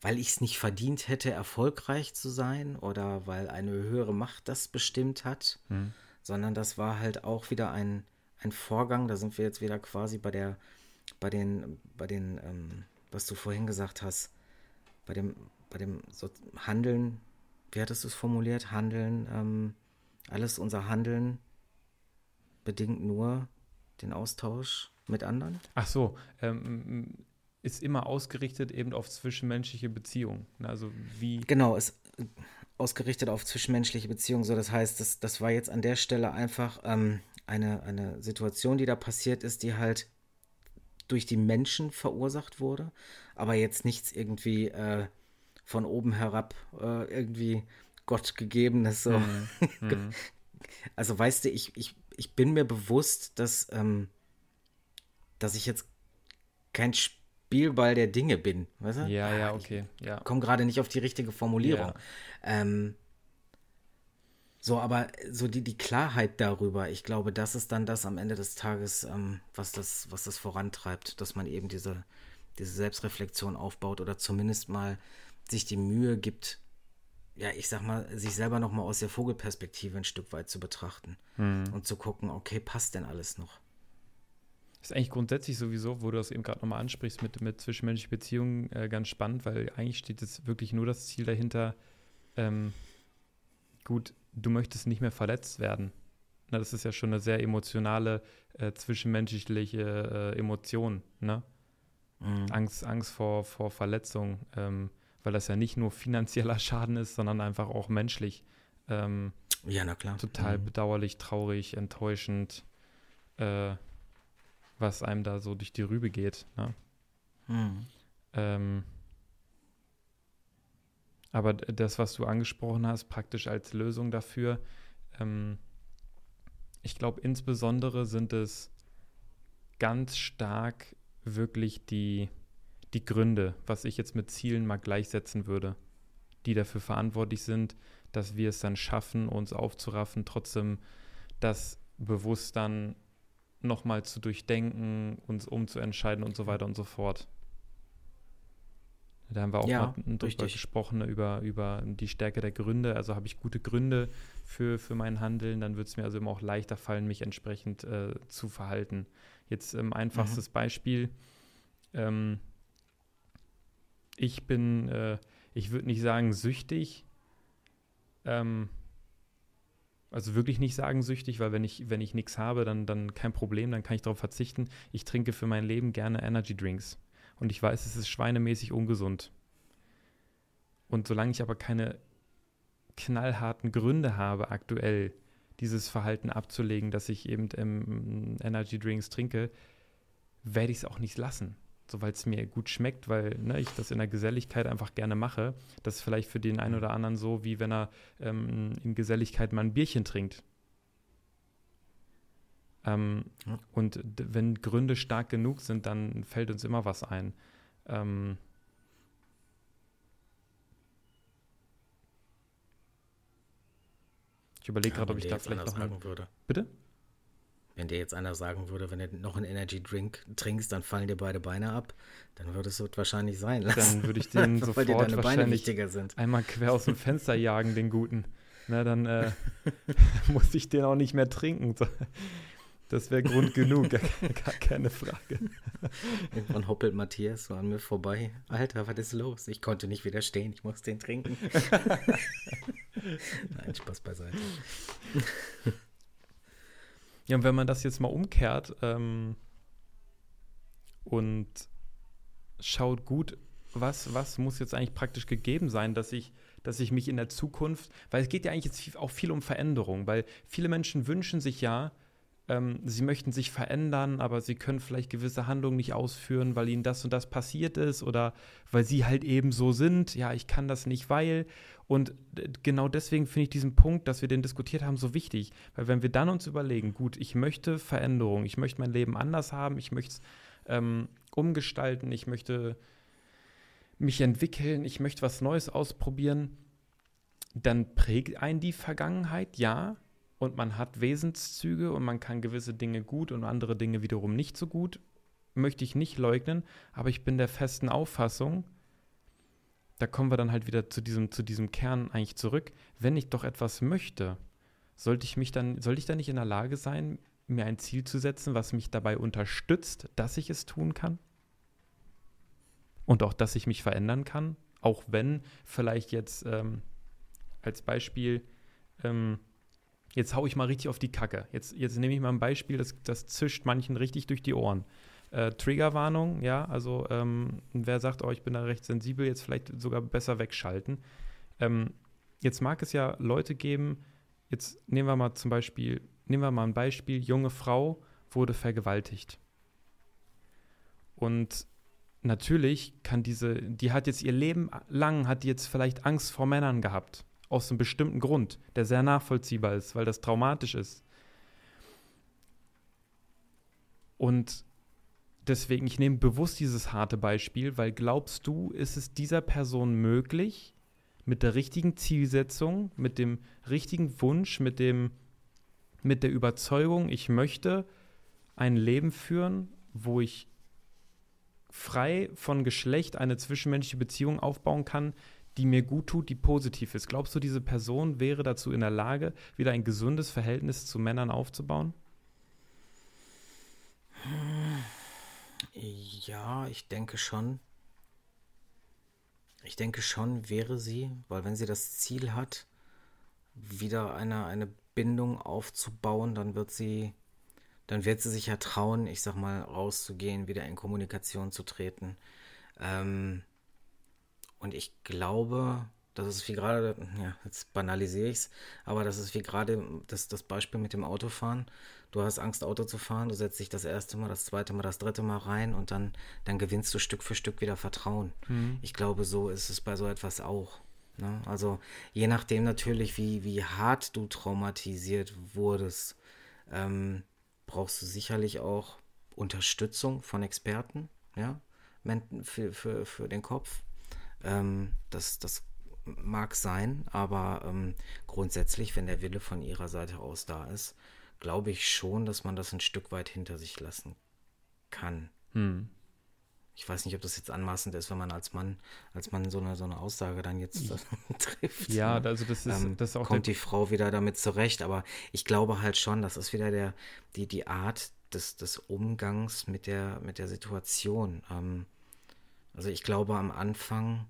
weil ich es nicht verdient hätte, erfolgreich zu sein oder weil eine höhere Macht das bestimmt hat, hm. sondern das war halt auch wieder ein, ein Vorgang, da sind wir jetzt wieder quasi bei der bei den, bei den, ähm, was du vorhin gesagt hast, bei dem, bei dem so Handeln, wie hattest du es formuliert? Handeln, ähm, alles unser Handeln bedingt nur den Austausch mit anderen? Ach so, ähm, ist immer ausgerichtet eben auf zwischenmenschliche Beziehungen. Ne? Also wie. Genau, ist ausgerichtet auf zwischenmenschliche Beziehungen. So, das heißt, das, das war jetzt an der Stelle einfach ähm, eine, eine Situation, die da passiert ist, die halt durch die Menschen verursacht wurde, aber jetzt nichts irgendwie äh, von oben herab äh, irgendwie Gott gegebenes. So. Mhm. mhm. also weißt du, ich, ich, ich bin mir bewusst, dass, ähm, dass ich jetzt kein Spielball der Dinge bin. Weißt du? Ja, ja, okay. Ich ja. komme gerade nicht auf die richtige Formulierung. Ja. Ähm, so, aber so die, die Klarheit darüber, ich glaube, das ist dann das am Ende des Tages, ähm, was, das, was das vorantreibt, dass man eben diese, diese Selbstreflexion aufbaut oder zumindest mal sich die Mühe gibt, ja, ich sag mal, sich selber nochmal aus der Vogelperspektive ein Stück weit zu betrachten hm. und zu gucken, okay, passt denn alles noch? ist eigentlich grundsätzlich sowieso, wo du das eben gerade nochmal ansprichst mit, mit zwischenmenschlichen Beziehungen, äh, ganz spannend, weil eigentlich steht jetzt wirklich nur das Ziel dahinter, ähm, gut, du möchtest nicht mehr verletzt werden. Na, das ist ja schon eine sehr emotionale, äh, zwischenmenschliche äh, Emotion, ne? Mhm. Angst, Angst vor, vor Verletzung, ähm, weil das ja nicht nur finanzieller Schaden ist, sondern einfach auch menschlich. Ähm, ja, na klar. Total mhm. bedauerlich, traurig, enttäuschend, äh, was einem da so durch die Rübe geht. Ne? Mhm. Ähm, aber das, was du angesprochen hast, praktisch als Lösung dafür, ähm, ich glaube, insbesondere sind es ganz stark wirklich die, die Gründe, was ich jetzt mit Zielen mal gleichsetzen würde, die dafür verantwortlich sind, dass wir es dann schaffen, uns aufzuraffen, trotzdem das bewusst dann nochmal zu durchdenken, uns umzuentscheiden und so weiter und so fort. Da haben wir auch ja, mal drüber gesprochen, über, über die Stärke der Gründe. Also habe ich gute Gründe für, für mein Handeln, dann wird es mir also immer auch leichter fallen, mich entsprechend äh, zu verhalten. Jetzt ähm, einfachstes mhm. Beispiel. Ähm, ich bin, äh, ich würde nicht sagen süchtig, ähm, also wirklich nicht sagen süchtig, weil wenn ich, wenn ich nichts habe, dann, dann kein Problem, dann kann ich darauf verzichten. Ich trinke für mein Leben gerne Energy Drinks. Und ich weiß, es ist schweinemäßig ungesund. Und solange ich aber keine knallharten Gründe habe, aktuell dieses Verhalten abzulegen, dass ich eben ähm, Energy Drinks trinke, werde ich es auch nicht lassen so weil es mir gut schmeckt, weil ne, ich das in der Geselligkeit einfach gerne mache. Das ist vielleicht für den einen oder anderen so, wie wenn er ähm, in Geselligkeit mal ein Bierchen trinkt. Ähm, ja. Und wenn Gründe stark genug sind, dann fällt uns immer was ein. Ähm, ich überlege ja, gerade, ob ich da vielleicht noch sagen würde. Bitte? Wenn dir jetzt einer sagen würde, wenn du noch einen Energy Drink trinkst, dann fallen dir beide Beine ab, dann würdest du es wahrscheinlich sein lassen. Dann würde ich den sofort wahrscheinlich einmal quer aus dem Fenster jagen, den guten. Na, dann äh, muss ich den auch nicht mehr trinken. Das wäre Grund genug, gar, gar, keine Frage. Irgendwann hoppelt Matthias so an mir vorbei. Alter, was ist los? Ich konnte nicht widerstehen, ich muss den trinken. Nein, Spaß beiseite. Ja, und wenn man das jetzt mal umkehrt ähm, und schaut gut, was, was muss jetzt eigentlich praktisch gegeben sein, dass ich, dass ich mich in der Zukunft, weil es geht ja eigentlich jetzt auch viel um Veränderung, weil viele Menschen wünschen sich ja, ähm, sie möchten sich verändern, aber sie können vielleicht gewisse Handlungen nicht ausführen, weil ihnen das und das passiert ist oder weil sie halt eben so sind. Ja, ich kann das nicht, weil. Und genau deswegen finde ich diesen Punkt, dass wir den diskutiert haben, so wichtig. Weil wenn wir dann uns überlegen, gut, ich möchte Veränderung, ich möchte mein Leben anders haben, ich möchte es ähm, umgestalten, ich möchte mich entwickeln, ich möchte was Neues ausprobieren, dann prägt einen die Vergangenheit, ja, und man hat Wesenszüge und man kann gewisse Dinge gut und andere Dinge wiederum nicht so gut, möchte ich nicht leugnen, aber ich bin der festen Auffassung, da kommen wir dann halt wieder zu diesem, zu diesem Kern eigentlich zurück, wenn ich doch etwas möchte, sollte ich mich dann, sollte ich dann nicht in der Lage sein, mir ein Ziel zu setzen, was mich dabei unterstützt, dass ich es tun kann? Und auch, dass ich mich verändern kann, auch wenn vielleicht jetzt ähm, als Beispiel ähm, jetzt hau ich mal richtig auf die Kacke. Jetzt, jetzt nehme ich mal ein Beispiel, das, das zischt manchen richtig durch die Ohren. Äh, Triggerwarnung, ja, also ähm, wer sagt, oh, ich bin da recht sensibel, jetzt vielleicht sogar besser wegschalten. Ähm, jetzt mag es ja Leute geben, jetzt nehmen wir mal zum Beispiel, nehmen wir mal ein Beispiel, junge Frau wurde vergewaltigt. Und natürlich kann diese, die hat jetzt ihr Leben lang, hat die jetzt vielleicht Angst vor Männern gehabt aus einem bestimmten Grund, der sehr nachvollziehbar ist, weil das traumatisch ist. Und deswegen, ich nehme bewusst dieses harte Beispiel, weil glaubst du, ist es dieser Person möglich, mit der richtigen Zielsetzung, mit dem richtigen Wunsch, mit dem mit der Überzeugung, ich möchte ein Leben führen, wo ich frei von Geschlecht eine zwischenmenschliche Beziehung aufbauen kann, die mir gut tut, die positiv ist. Glaubst du, diese Person wäre dazu in der Lage, wieder ein gesundes Verhältnis zu Männern aufzubauen? Ja, ich denke schon. Ich denke schon, wäre sie, weil wenn sie das Ziel hat, wieder eine, eine Bindung aufzubauen, dann wird sie, dann wird sie sich ja trauen, ich sag mal, rauszugehen, wieder in Kommunikation zu treten. Ähm, und ich glaube, das ist wie gerade, ja, jetzt banalisiere ich es, aber das ist wie gerade das, das Beispiel mit dem Autofahren. Du hast Angst, Auto zu fahren, du setzt dich das erste Mal, das zweite Mal, das dritte Mal rein und dann, dann gewinnst du Stück für Stück wieder Vertrauen. Mhm. Ich glaube, so ist es bei so etwas auch. Ne? Also je nachdem natürlich, wie, wie hart du traumatisiert wurdest, ähm, brauchst du sicherlich auch Unterstützung von Experten, ja, für, für, für den Kopf. Ähm, das, das mag sein, aber ähm, grundsätzlich, wenn der Wille von ihrer Seite aus da ist, glaube ich schon, dass man das ein Stück weit hinter sich lassen kann. Hm. Ich weiß nicht, ob das jetzt anmaßend ist, wenn man als Mann, als Mann so eine, so eine Aussage dann jetzt trifft. Ja, ne? also das ist, ähm, das ist auch kommt die Frau wieder damit zurecht, aber ich glaube halt schon, das ist wieder der, die, die Art des, des Umgangs mit der, mit der Situation. Ähm, also ich glaube, am Anfang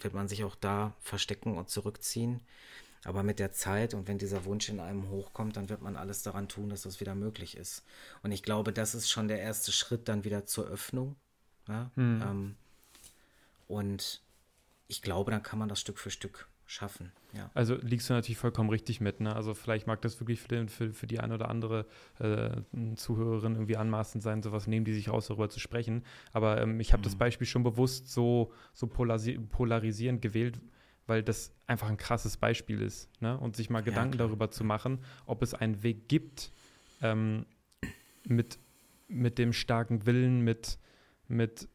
wird man sich auch da verstecken und zurückziehen. Aber mit der Zeit und wenn dieser Wunsch in einem hochkommt, dann wird man alles daran tun, dass das wieder möglich ist. Und ich glaube, das ist schon der erste Schritt dann wieder zur Öffnung. Ja? Hm. Ähm, und ich glaube, dann kann man das Stück für Stück schaffen. Ja. Also liegst du natürlich vollkommen richtig mit. Ne? Also vielleicht mag das wirklich für, den, für, für die eine oder andere äh, Zuhörerin irgendwie anmaßend sein, sowas nehmen die sich raus, darüber zu sprechen. Aber ähm, ich habe mhm. das Beispiel schon bewusst so, so polarisierend gewählt, weil das einfach ein krasses Beispiel ist. Ne? Und sich mal Gedanken ja, darüber zu machen, ob es einen Weg gibt, ähm, mit, mit dem starken Willen, mit, mit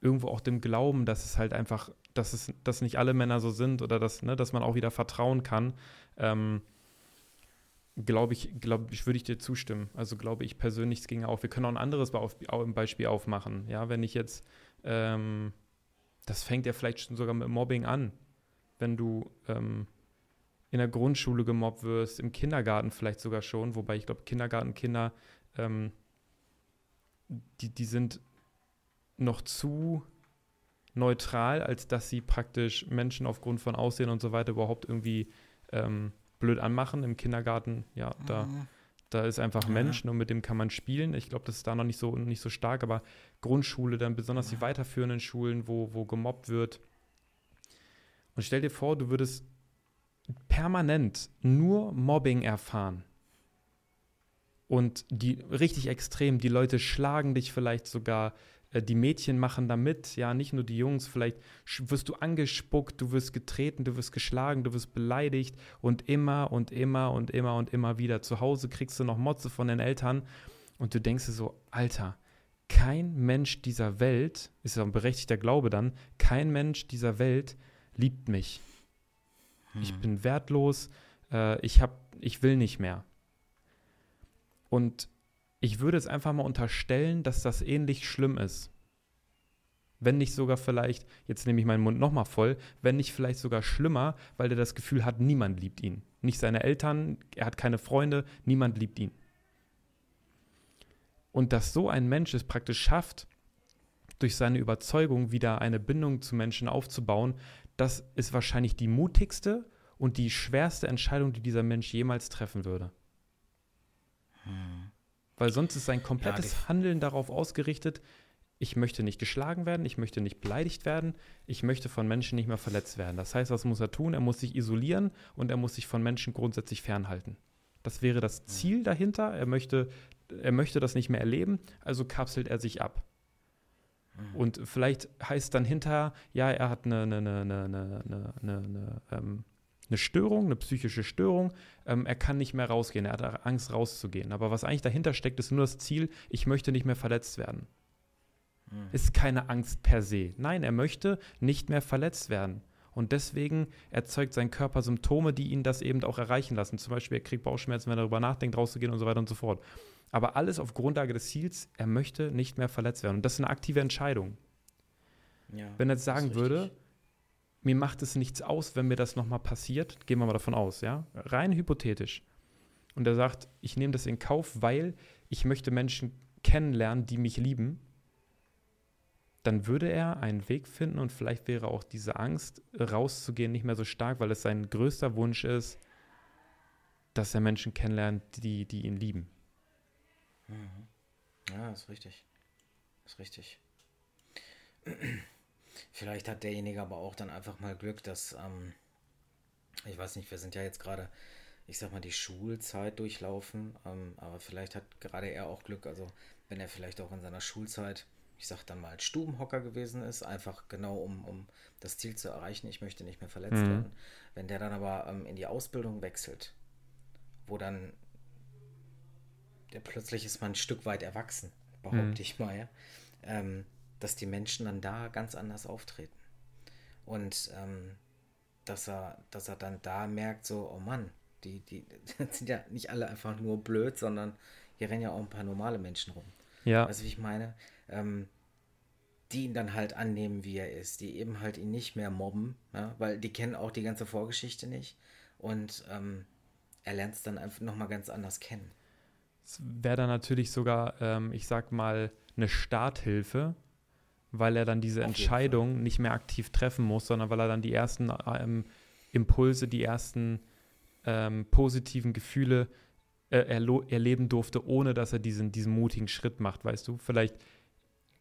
irgendwo auch dem Glauben, dass es halt einfach, dass es, dass nicht alle Männer so sind oder dass, ne, dass man auch wieder vertrauen kann. Ähm, glaube ich, glaube ich, würde ich dir zustimmen. Also glaube ich persönlich, es ging auch. Wir können auch ein anderes Beispiel aufmachen. Ja, wenn ich jetzt, ähm, das fängt ja vielleicht schon sogar mit Mobbing an wenn du ähm, in der Grundschule gemobbt wirst, im Kindergarten vielleicht sogar schon, wobei ich glaube, Kindergartenkinder, ähm, die, die sind noch zu neutral, als dass sie praktisch Menschen aufgrund von Aussehen und so weiter überhaupt irgendwie ähm, blöd anmachen. Im Kindergarten, ja, da, mhm. da ist einfach ja. Mensch und mit dem kann man spielen. Ich glaube, das ist da noch nicht so, nicht so stark, aber Grundschule, dann besonders ja. die weiterführenden Schulen, wo, wo gemobbt wird, und stell dir vor, du würdest permanent nur Mobbing erfahren. Und die richtig extrem, die Leute schlagen dich vielleicht sogar, die Mädchen machen da mit, ja, nicht nur die Jungs, vielleicht wirst du angespuckt, du wirst getreten, du wirst geschlagen, du wirst beleidigt und immer und immer und immer und immer wieder. Zu Hause kriegst du noch Motze von den Eltern und du denkst dir so, Alter, kein Mensch dieser Welt, ist ja ein berechtigter Glaube dann, kein Mensch dieser Welt liebt mich. Hm. Ich bin wertlos, äh, ich, hab, ich will nicht mehr. Und ich würde es einfach mal unterstellen, dass das ähnlich schlimm ist. Wenn nicht sogar vielleicht, jetzt nehme ich meinen Mund nochmal voll, wenn nicht vielleicht sogar schlimmer, weil er das Gefühl hat, niemand liebt ihn. Nicht seine Eltern, er hat keine Freunde, niemand liebt ihn. Und dass so ein Mensch es praktisch schafft, durch seine Überzeugung wieder eine Bindung zu Menschen aufzubauen, das ist wahrscheinlich die mutigste und die schwerste Entscheidung, die dieser Mensch jemals treffen würde. Hm. Weil sonst ist sein komplettes ja, Handeln darauf ausgerichtet, ich möchte nicht geschlagen werden, ich möchte nicht beleidigt werden, ich möchte von Menschen nicht mehr verletzt werden. Das heißt, was muss er tun? Er muss sich isolieren und er muss sich von Menschen grundsätzlich fernhalten. Das wäre das hm. Ziel dahinter. Er möchte, er möchte das nicht mehr erleben, also kapselt er sich ab. Mhm. Und vielleicht heißt dann hinterher, ja, er hat eine, eine, eine, eine, eine, eine, ähm, eine Störung, eine psychische Störung. Ähm, er kann nicht mehr rausgehen, er hat Angst rauszugehen. Aber was eigentlich dahinter steckt, ist nur das Ziel, ich möchte nicht mehr verletzt werden. Mhm. Ist keine Angst per se. Nein, er möchte nicht mehr verletzt werden. Und deswegen erzeugt sein Körper Symptome, die ihn das eben auch erreichen lassen. Zum Beispiel, er kriegt Bauchschmerzen, wenn er darüber nachdenkt, rauszugehen und so weiter und so fort. Aber alles auf Grundlage des Ziels, er möchte nicht mehr verletzt werden. Und das ist eine aktive Entscheidung. Ja, wenn er jetzt sagen würde, mir macht es nichts aus, wenn mir das nochmal passiert, gehen wir mal davon aus, ja, rein hypothetisch. Und er sagt, ich nehme das in Kauf, weil ich möchte Menschen kennenlernen, die mich lieben. dann würde er einen Weg finden und vielleicht wäre auch diese Angst, rauszugehen, nicht mehr so stark, weil es sein größter Wunsch ist, dass er Menschen kennenlernt, die, die ihn lieben. Mhm. Ja, ist richtig. Ist richtig. Vielleicht hat derjenige aber auch dann einfach mal Glück, dass, ähm, ich weiß nicht, wir sind ja jetzt gerade, ich sag mal, die Schulzeit durchlaufen, ähm, aber vielleicht hat gerade er auch Glück, also wenn er vielleicht auch in seiner Schulzeit ich sag dann mal, Stubenhocker gewesen ist, einfach genau um, um das Ziel zu erreichen, ich möchte nicht mehr verletzt mhm. werden. Wenn der dann aber ähm, in die Ausbildung wechselt, wo dann der plötzlich ist man ein Stück weit erwachsen, behaupte mhm. ich mal, ja, ähm, dass die Menschen dann da ganz anders auftreten. Und ähm, dass er, dass er dann da merkt, so, oh Mann, die, die sind ja nicht alle einfach nur blöd, sondern hier rennen ja auch ein paar normale Menschen rum. Ja. Weißt du, wie ich meine? ähm, die ihn dann halt annehmen, wie er ist, die eben halt ihn nicht mehr mobben, ja, weil die kennen auch die ganze Vorgeschichte nicht und ähm, er lernt es dann einfach nochmal ganz anders kennen. Es wäre dann natürlich sogar, ähm, ich sag mal, eine Starthilfe, weil er dann diese Auf Entscheidung nicht mehr aktiv treffen muss, sondern weil er dann die ersten ähm, Impulse, die ersten ähm, positiven Gefühle äh, erleben durfte, ohne dass er diesen, diesen mutigen Schritt macht, weißt du? Vielleicht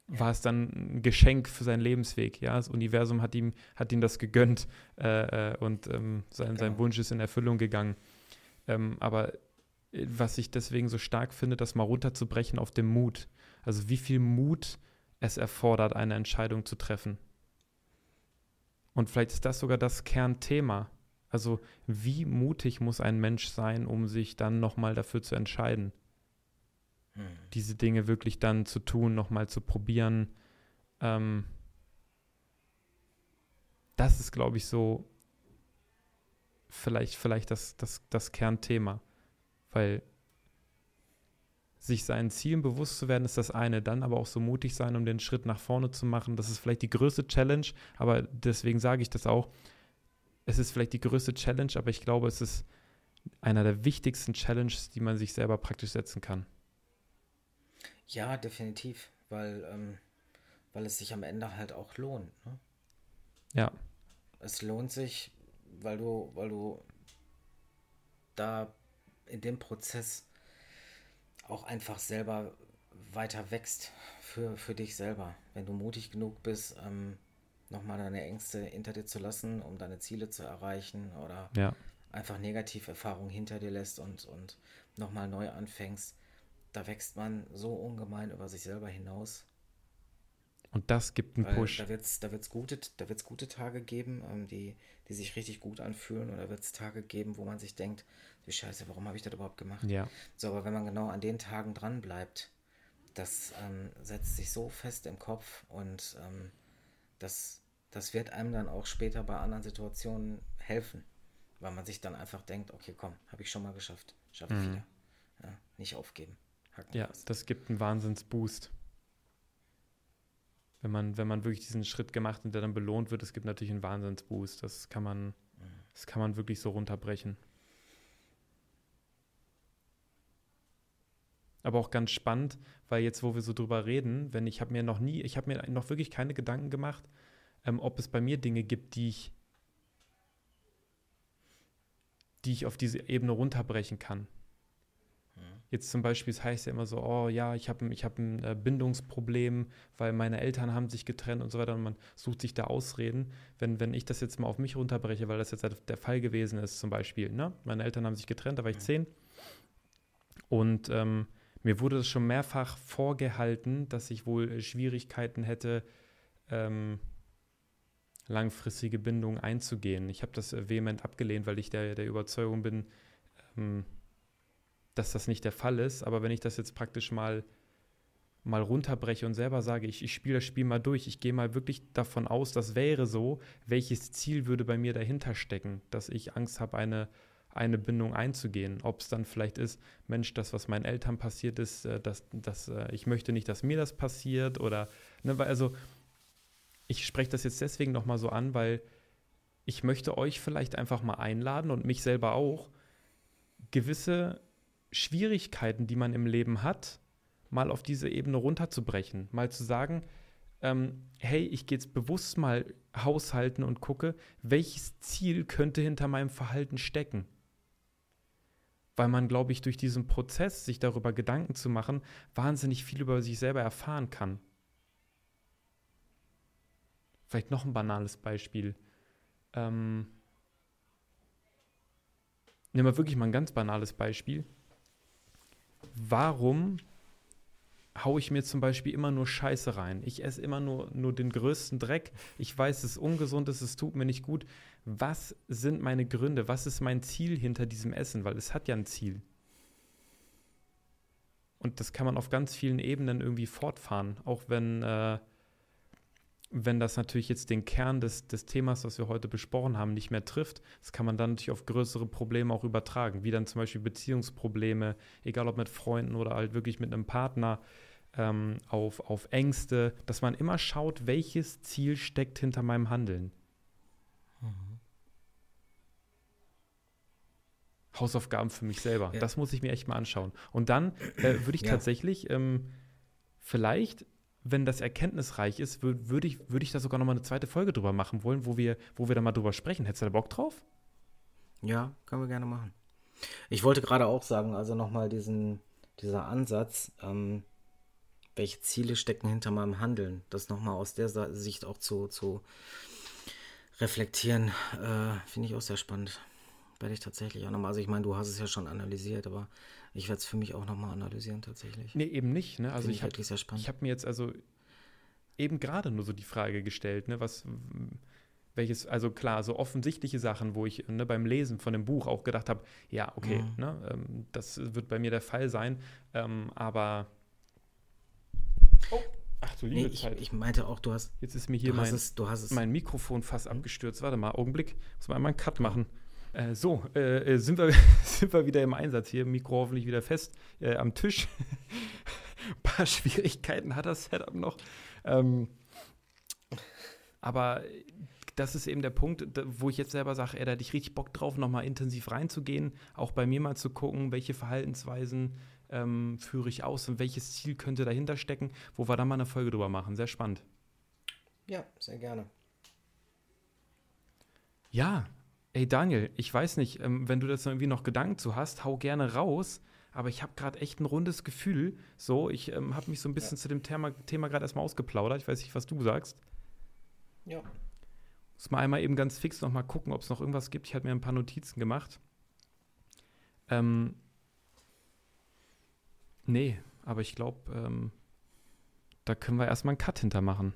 war es dann ein Geschenk für seinen Lebensweg. Ja, das Universum hat ihm, hat ihm das gegönnt äh, äh, und ähm, sein, genau. sein Wunsch ist in Erfüllung gegangen. Ähm, aber äh, was ich deswegen so stark finde, das mal runterzubrechen auf dem Mut. Also wie viel Mut es erfordert, eine Entscheidung zu treffen. Und vielleicht ist das sogar das Kernthema. Also wie mutig muss ein Mensch sein, um sich dann nochmal dafür zu entscheiden? Hm. diese Dinge wirklich dann zu tun, nochmal zu probieren. Ähm, das ist, glaube ich, so vielleicht, vielleicht das, das, das Kernthema. Weil sich seinen Zielen bewusst zu werden, ist das eine. Dann aber auch so mutig sein, um den Schritt nach vorne zu machen. Das ist vielleicht die größte Challenge, aber deswegen sage ich das auch. Es ist vielleicht die größte Challenge, aber ich glaube, es ist einer der wichtigsten Challenges, die man sich selber praktisch setzen kann. Ja, definitiv, weil, ähm, weil es sich am Ende halt auch lohnt. Ne? Ja. Es lohnt sich, weil du, weil du da in dem Prozess auch einfach selber weiter wächst für, für dich selber. Wenn du mutig genug bist, ähm, nochmal deine Ängste hinter dir zu lassen, um deine Ziele zu erreichen oder ja. einfach Negativerfahrungen hinter dir lässt und, und nochmal neu anfängst, da wächst man so ungemein über sich selber hinaus. Und das gibt einen Weil Push. Da wird es da wird's gute, da wird's gute Tage geben, ähm, die, die sich richtig gut anfühlen. Oder wird es Tage geben, wo man sich denkt, die Scheiße, warum habe ich das überhaupt gemacht? Ja. So, aber wenn man genau an den Tagen dran bleibt, das ähm, setzt sich so fest im Kopf und ähm, das, das wird einem dann auch später bei anderen Situationen helfen. Weil man sich dann einfach denkt, okay, komm, habe ich schon mal geschafft, schaffe ich mhm. wieder. Ja, nicht aufgeben. Ja, das gibt einen Wahnsinnsboost. Wenn man, wenn man wirklich diesen Schritt gemacht und der dann belohnt wird, es gibt natürlich einen Wahnsinnsboost. Das kann man, das kann man wirklich so runterbrechen. Aber auch ganz spannend, weil jetzt, wo wir so drüber reden, wenn ich habe mir noch nie, ich habe mir noch wirklich keine Gedanken gemacht, ähm, ob es bei mir Dinge gibt, die ich, die ich auf diese Ebene runterbrechen kann. Jetzt zum Beispiel, es heißt ja immer so, oh ja, ich habe ich hab ein äh, Bindungsproblem, weil meine Eltern haben sich getrennt und so weiter und man sucht sich da Ausreden. Wenn, wenn ich das jetzt mal auf mich runterbreche, weil das jetzt halt der Fall gewesen ist zum Beispiel, ne? meine Eltern haben sich getrennt, da war ich zehn und ähm, mir wurde das schon mehrfach vorgehalten, dass ich wohl Schwierigkeiten hätte, ähm, langfristige Bindungen einzugehen. Ich habe das äh, vehement abgelehnt, weil ich der, der Überzeugung bin, ähm, dass das nicht der Fall ist. Aber wenn ich das jetzt praktisch mal, mal runterbreche und selber sage, ich, ich spiele das Spiel mal durch, ich gehe mal wirklich davon aus, das wäre so, welches Ziel würde bei mir dahinter stecken, dass ich Angst habe, eine, eine Bindung einzugehen. Ob es dann vielleicht ist, Mensch, das, was meinen Eltern passiert ist, äh, dass, dass, äh, ich möchte nicht, dass mir das passiert oder, ne, also ich spreche das jetzt deswegen nochmal so an, weil ich möchte euch vielleicht einfach mal einladen und mich selber auch, gewisse Schwierigkeiten, die man im Leben hat, mal auf diese Ebene runterzubrechen. Mal zu sagen, ähm, hey, ich gehe jetzt bewusst mal haushalten und gucke, welches Ziel könnte hinter meinem Verhalten stecken. Weil man, glaube ich, durch diesen Prozess, sich darüber Gedanken zu machen, wahnsinnig viel über sich selber erfahren kann. Vielleicht noch ein banales Beispiel. Ähm, nehmen wir wirklich mal ein ganz banales Beispiel. Warum haue ich mir zum Beispiel immer nur Scheiße rein. Ich esse immer nur, nur den größten Dreck. Ich weiß, es ist ungesund, es tut mir nicht gut. Was sind meine Gründe? Was ist mein Ziel hinter diesem Essen? Weil es hat ja ein Ziel. Und das kann man auf ganz vielen Ebenen irgendwie fortfahren, auch wenn, äh, wenn das natürlich jetzt den Kern des, des Themas, was wir heute besprochen haben, nicht mehr trifft. Das kann man dann natürlich auf größere Probleme auch übertragen, wie dann zum Beispiel Beziehungsprobleme, egal ob mit Freunden oder halt wirklich mit einem Partner ähm, auf, auf Ängste, dass man immer schaut, welches Ziel steckt hinter meinem Handeln. Mhm. Hausaufgaben für mich selber. Ja. Das muss ich mir echt mal anschauen. Und dann äh, würde ich ja. tatsächlich ähm, vielleicht, wenn das erkenntnisreich ist, würde würd ich, würd ich da sogar noch mal eine zweite Folge drüber machen wollen, wo wir, wo wir da mal drüber sprechen. Hättest du da Bock drauf? Ja, können wir gerne machen. Ich wollte gerade auch sagen, also nochmal diesen, dieser Ansatz, ähm, welche Ziele stecken hinter meinem Handeln. Das nochmal aus der Sicht auch zu, zu reflektieren, äh, finde ich auch sehr spannend. Werde ich tatsächlich auch nochmal, also ich meine, du hast es ja schon analysiert, aber ich werde es für mich auch nochmal analysieren tatsächlich. Nee, eben nicht. Ne? Also ich, ich habe hab mir jetzt also eben gerade nur so die Frage gestellt, ne, was welches, also klar, so offensichtliche Sachen, wo ich ne, beim Lesen von dem Buch auch gedacht habe, ja, okay, mhm. ne, ähm, das wird bei mir der Fall sein, ähm, aber Oh. Ach du liebe nee, Zeit. Ich, meinte auch, du hast. Jetzt ist mir hier mein, es, mein Mikrofon fast abgestürzt. Warte mal, Augenblick. Muss man einmal einen Cut machen. Äh, so, äh, äh sind, wir, sind wir wieder im Einsatz hier. Mikro hoffentlich wieder fest äh, am Tisch. Ein paar Schwierigkeiten hat das Setup noch. Ähm, aber das ist eben der Punkt, wo ich jetzt selber sage, ey, da hätte ich richtig Bock drauf, nochmal intensiv reinzugehen, auch bei mir mal zu gucken, welche Verhaltensweisen ähm, führe ich aus und welches Ziel könnte dahinter stecken, wo wir dann mal eine Folge drüber machen. Sehr spannend. Ja, sehr gerne. Ja, ey Daniel, ich weiß nicht, ähm, wenn du das irgendwie noch Gedanken zu hast, hau gerne raus. Aber ich habe gerade echt ein rundes Gefühl. So, ich ähm, habe mich so ein bisschen ja. zu dem Thema, Thema gerade erstmal ausgeplaudert. Ich weiß nicht, was du sagst. Ja. Muss mal einmal eben ganz fix noch mal gucken, ob es noch irgendwas gibt. Ich habe mir ein paar Notizen gemacht. Ähm, Nee, aber ich glaube, ähm, da können wir erstmal einen Cut hintermachen.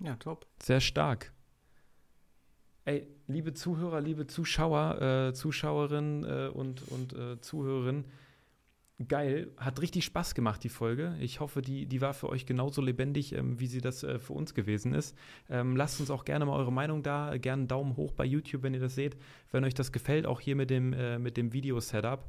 Ja, top. Sehr stark. Ey, liebe Zuhörer, liebe Zuschauer, äh, Zuschauerinnen äh, und, und äh, Zuhörerinnen, geil. Hat richtig Spaß gemacht, die Folge. Ich hoffe, die, die war für euch genauso lebendig, ähm, wie sie das äh, für uns gewesen ist. Ähm, lasst uns auch gerne mal eure Meinung da. Gerne einen Daumen hoch bei YouTube, wenn ihr das seht. Wenn euch das gefällt, auch hier mit dem, äh, mit dem Video-Setup.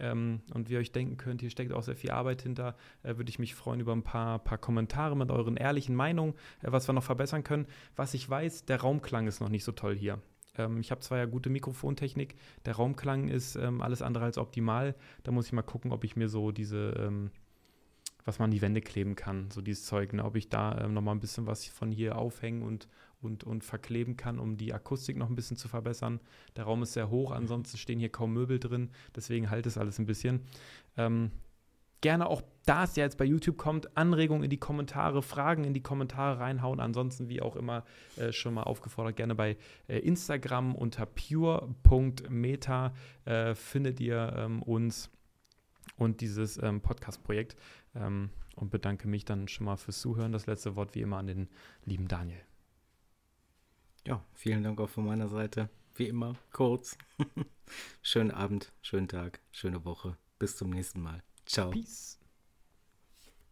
Ähm, und wie ihr euch denken könnt, hier steckt auch sehr viel Arbeit hinter. Äh, Würde ich mich freuen über ein paar, paar Kommentare mit euren ehrlichen Meinungen, äh, was wir noch verbessern können. Was ich weiß, der Raumklang ist noch nicht so toll hier. Ähm, ich habe zwar ja gute Mikrofontechnik, der Raumklang ist ähm, alles andere als optimal. Da muss ich mal gucken, ob ich mir so diese ähm, was man an die Wände kleben kann, so dieses Zeug, ne? ob ich da ähm, nochmal ein bisschen was von hier aufhängen und und, und verkleben kann, um die Akustik noch ein bisschen zu verbessern. Der Raum ist sehr hoch, ansonsten stehen hier kaum Möbel drin, deswegen halt es alles ein bisschen. Ähm, gerne auch, da es ja jetzt bei YouTube kommt, Anregungen in die Kommentare, Fragen in die Kommentare reinhauen. Ansonsten, wie auch immer, äh, schon mal aufgefordert, gerne bei äh, Instagram unter pure.meta äh, findet ihr ähm, uns und dieses ähm, Podcast-Projekt. Ähm, und bedanke mich dann schon mal fürs Zuhören. Das letzte Wort wie immer an den lieben Daniel. Ja, vielen Dank auch von meiner Seite. Wie immer, kurz. schönen Abend, schönen Tag, schöne Woche. Bis zum nächsten Mal. Ciao. Peace.